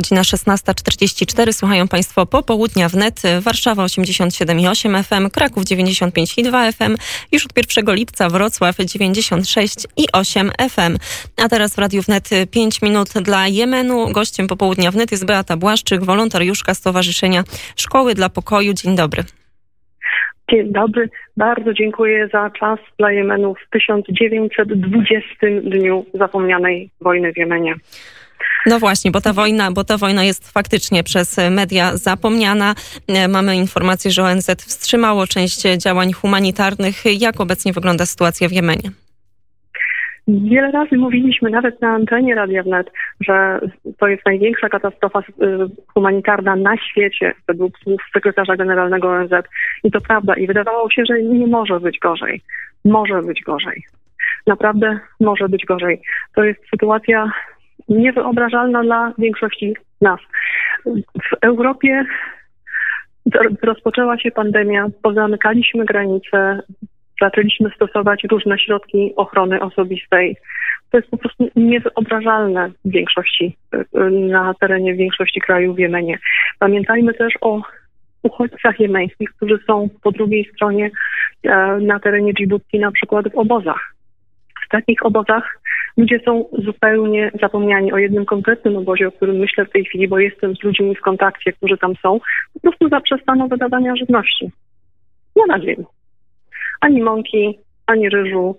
Godzina 16.44. Słuchają Państwo popołudnia wnet. Warszawa 87,8 FM, Kraków 95,2 FM. Już od 1 lipca Wrocław 96,8 FM. A teraz w Radiu Wnet 5 minut dla Jemenu. Gościem popołudnia wnet jest Beata Błaszczyk, wolontariuszka Stowarzyszenia Szkoły dla Pokoju. Dzień dobry. Dzień dobry. Bardzo dziękuję za czas dla Jemenu w 1920 dniu zapomnianej wojny w Jemenie. No właśnie, bo ta wojna, bo ta wojna jest faktycznie przez media zapomniana. Mamy informację, że ONZ wstrzymało część działań humanitarnych. Jak obecnie wygląda sytuacja w Jemenie? Wiele razy mówiliśmy, nawet na antenie Radia Wnet, że to jest największa katastrofa y, humanitarna na świecie, według słów sekretarza generalnego ONZ. I to prawda. I wydawało się, że nie może być gorzej. Może być gorzej. Naprawdę może być gorzej. To jest sytuacja niewyobrażalna dla większości nas. W Europie rozpoczęła się pandemia, pozamykaliśmy granice, zaczęliśmy stosować różne środki ochrony osobistej. To jest po prostu niewyobrażalne w większości, na terenie większości krajów w Jemenie. Pamiętajmy też o uchodźcach jemeńskich, którzy są po drugiej stronie e, na terenie Dżibuti, na przykład w obozach. W takich obozach ludzie są zupełnie zapomniani o jednym konkretnym obozie, o którym myślę w tej chwili, bo jestem z ludźmi w kontakcie, którzy tam są, po prostu zaprzestano wydawania żywności. Nie na dzień ani mąki, ani ryżu,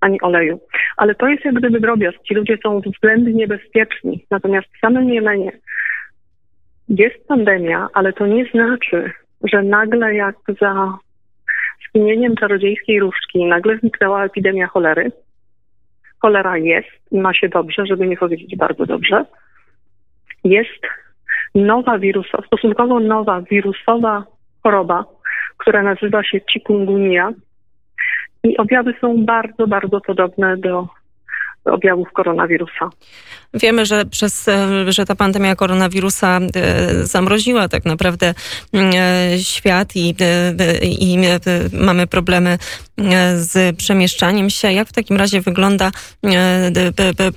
ani oleju. Ale to jest jak gdyby drobiazg. Ci ludzie są względnie bezpieczni. Natomiast w samym Jemenie jest pandemia, ale to nie znaczy, że nagle jak za skinieniem czarodziejskiej różdżki nagle zniknęła epidemia cholery. Cholera jest ma się dobrze, żeby nie powiedzieć bardzo dobrze. Jest nowa wirusowa, stosunkowo nowa wirusowa choroba, która nazywa się chikungunya, i objawy są bardzo, bardzo podobne do objawów koronawirusa. Wiemy, że przez, e, że ta pandemia koronawirusa e, zamroziła tak naprawdę mm, e, świat i, i mamy problemy z przemieszczaniem się. Jak w takim razie wygląda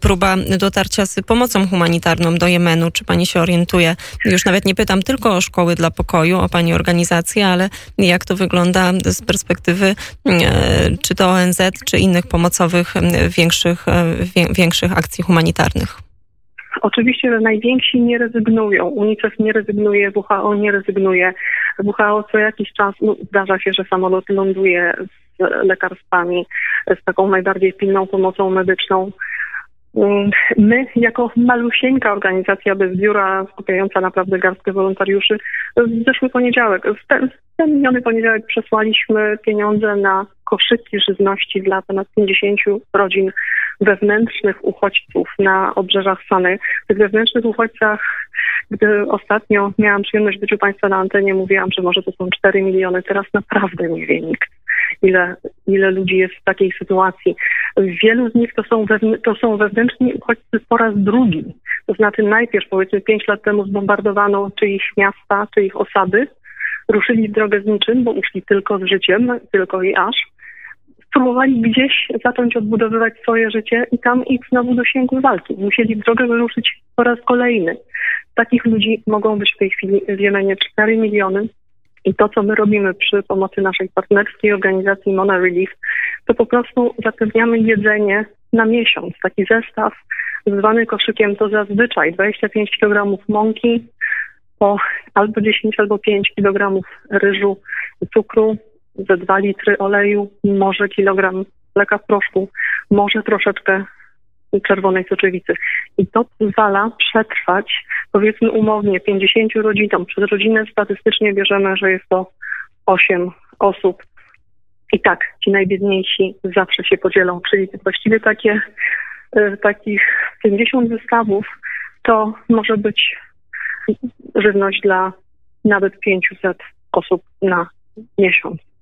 próba dotarcia z pomocą humanitarną do Jemenu? Czy pani się orientuje? Już nawet nie pytam tylko o szkoły dla pokoju, o pani organizację, ale jak to wygląda z perspektywy czy to ONZ, czy innych pomocowych większych, większych akcji humanitarnych? Oczywiście, że najwięksi nie rezygnują. UNICEF nie rezygnuje, WHO nie rezygnuje. WHO co jakiś czas no, zdarza się, że samolot ląduje z lekarstwami, z taką najbardziej pilną pomocą medyczną. My, jako malusieńka organizacja bez biura, skupiająca naprawdę garstkę wolontariuszy, w zeszły poniedziałek, w ten, w ten miniony poniedziałek przesłaliśmy pieniądze na koszyki żywności dla ponad 50 rodzin wewnętrznych uchodźców na obrzeżach Sany. W tych wewnętrznych uchodźcach, gdy ostatnio miałam przyjemność być u Państwa na antenie, mówiłam, że może to są 4 miliony. Teraz naprawdę nie wie nikt, ile, ile ludzi jest w takiej sytuacji. Wielu z nich to są, to są wewnętrzni uchodźcy po raz drugi. To znaczy najpierw, powiedzmy 5 lat temu zbombardowano czy ich miasta, czy ich osady, ruszyli w drogę z niczym, bo uszli tylko z życiem, tylko i aż próbowali gdzieś zacząć odbudowywać swoje życie i tam ich znowu dosięgły walki. Musieli w drogę wyruszyć po raz kolejny. Takich ludzi mogą być w tej chwili w Jemenie 4 miliony. I to, co my robimy przy pomocy naszej partnerskiej organizacji Mona Relief, to po prostu zapewniamy jedzenie na miesiąc. Taki zestaw zwany koszykiem to zazwyczaj 25 kg mąki, po albo 10 albo 5 kg ryżu, cukru, ze 2 litry oleju, może kilogram mleka w proszku, może troszeczkę czerwonej soczewicy. I to pozwala przetrwać, powiedzmy umownie, 50 rodzinom. Przez rodzinę statystycznie bierzemy, że jest to 8 osób. I tak, ci najbiedniejsi zawsze się podzielą, czyli właściwie takie, y, takich 50 zestawów to może być żywność dla nawet 500 osób na miesiąc.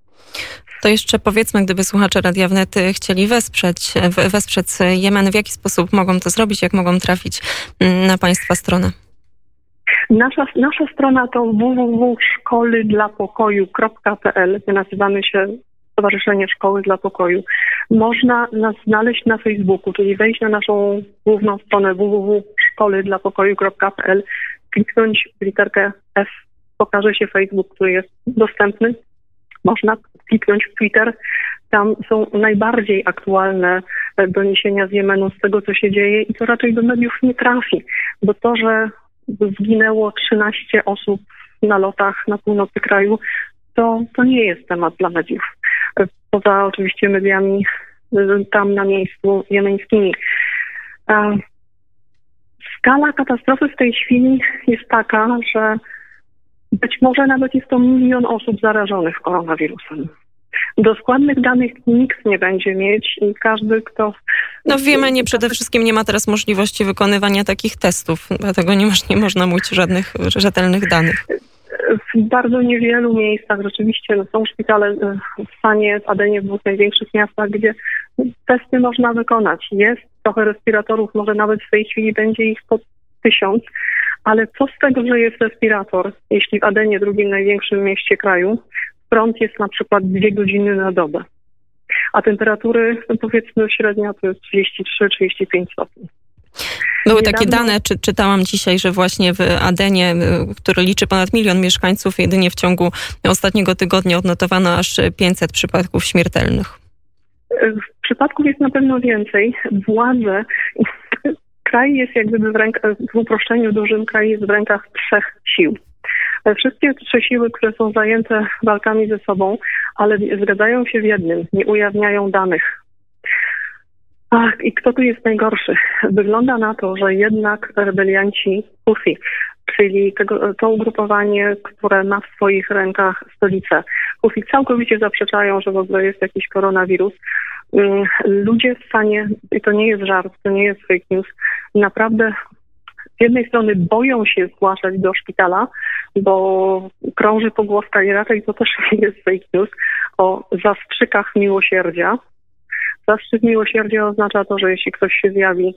To jeszcze powiedzmy, gdyby słuchacze Radia Wnet chcieli wesprzeć, wesprzeć Jemen, w jaki sposób mogą to zrobić, jak mogą trafić mm, na Państwa stronę? Nasza, nasza strona to www.szkolydlapokoju.pl. My nazywamy się Stowarzyszenie Szkoły dla Pokoju. Można nas znaleźć na Facebooku, czyli wejść na naszą główną stronę www.szkolydlapokoju.pl kliknąć w literkę F, pokaże się Facebook, który jest dostępny. Można kliknąć w Twitter. Tam są najbardziej aktualne doniesienia z Jemenu, z tego, co się dzieje i to raczej do mediów nie trafi, bo to, że zginęło 13 osób na lotach na północy kraju, to, to nie jest temat dla mediów. Poza oczywiście mediami y, tam na miejscu jemeńskimi. Skala katastrofy w tej chwili jest taka, że być może nawet jest to milion osób zarażonych koronawirusem. Dokładnych danych nikt nie będzie mieć i każdy, kto. No w Jemenie przede wszystkim nie ma teraz możliwości wykonywania takich testów, dlatego nie, nie można mówić żadnych rzetelnych danych. W bardzo niewielu miejscach rzeczywiście no, są szpitale e, w stanie, w Adenie, w dwóch największych miastach, gdzie testy można wykonać. Jest trochę respiratorów, może nawet w tej chwili będzie ich po tysiąc, ale co z tego, że jest respirator, jeśli w Adenie, drugim największym mieście kraju, prąd jest na przykład dwie godziny na dobę, a temperatury no powiedzmy średnia to jest 33-35 stopni. Były takie dane, czy, czytałam dzisiaj, że właśnie w Adenie, y, który liczy ponad milion mieszkańców, jedynie w ciągu ostatniego tygodnia odnotowano aż 500 przypadków śmiertelnych. Przypadków jest na pewno więcej. Władze, kraj jest jakby w, rękach, w uproszczeniu dużym, kraj jest w rękach trzech sił. Wszystkie trzy siły, które są zajęte walkami ze sobą, ale zgadzają się w jednym, nie ujawniają danych. Ach, i kto tu jest najgorszy? Wygląda na to, że jednak rebelianci Husi, czyli tego, to ugrupowanie, które ma w swoich rękach stolicę. Husi całkowicie zaprzeczają, że w ogóle jest jakiś koronawirus. Mm, ludzie w stanie, i to nie jest żart, to nie jest fake news, naprawdę z jednej strony boją się zgłaszać do szpitala, bo krąży pogłoska i raczej to też jest fake news o zastrzykach miłosierdzia. Zastrzyk miłosierdzia oznacza to, że jeśli ktoś się zjawi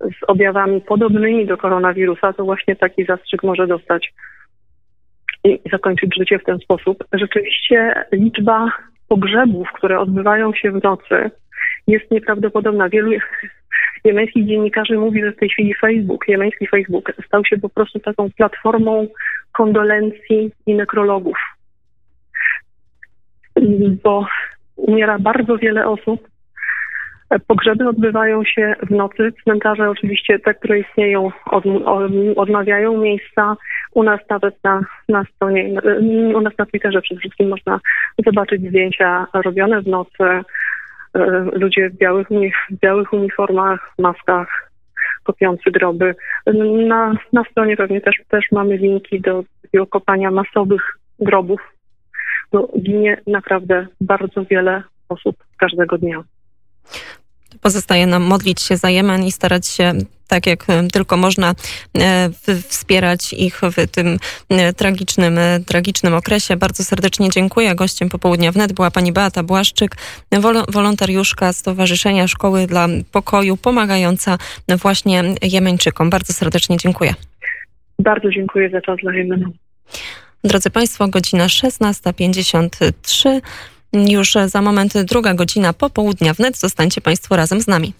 z objawami podobnymi do koronawirusa, to właśnie taki zastrzyk może dostać i zakończyć życie w ten sposób. Rzeczywiście liczba pogrzebów, które odbywają się w nocy, jest nieprawdopodobna. Wielu jemeńskich dziennikarzy mówi, że w tej chwili Facebook, jemeński Facebook stał się po prostu taką platformą kondolencji i nekrologów. Bo umiera bardzo wiele osób. Pogrzeby odbywają się w nocy. Cmentarze oczywiście te, które istnieją, odmawiają miejsca. U nas nawet na, na stronie, u nas na Twitterze przede wszystkim można zobaczyć zdjęcia robione w nocy E, ludzie w białych, w białych uniformach, maskach, kopiący groby. Na, na stronie pewnie też, też mamy linki do kopania masowych grobów, bo ginie naprawdę bardzo wiele osób każdego dnia. Pozostaje nam modlić się za Jemen i starać się tak jak e, tylko można e, wspierać ich w tym e, tragicznym, tragicznym okresie. Bardzo serdecznie dziękuję. Gościem popołudnia wnet była pani Beata Błaszczyk, wolontariuszka Stowarzyszenia Szkoły dla Pokoju, pomagająca właśnie Jemeńczykom. Bardzo serdecznie dziękuję. Bardzo dziękuję za czas dla Jemenu. Drodzy Państwo, godzina 16.53. Już za moment druga godzina popołudnia wnet. Zostańcie Państwo razem z nami.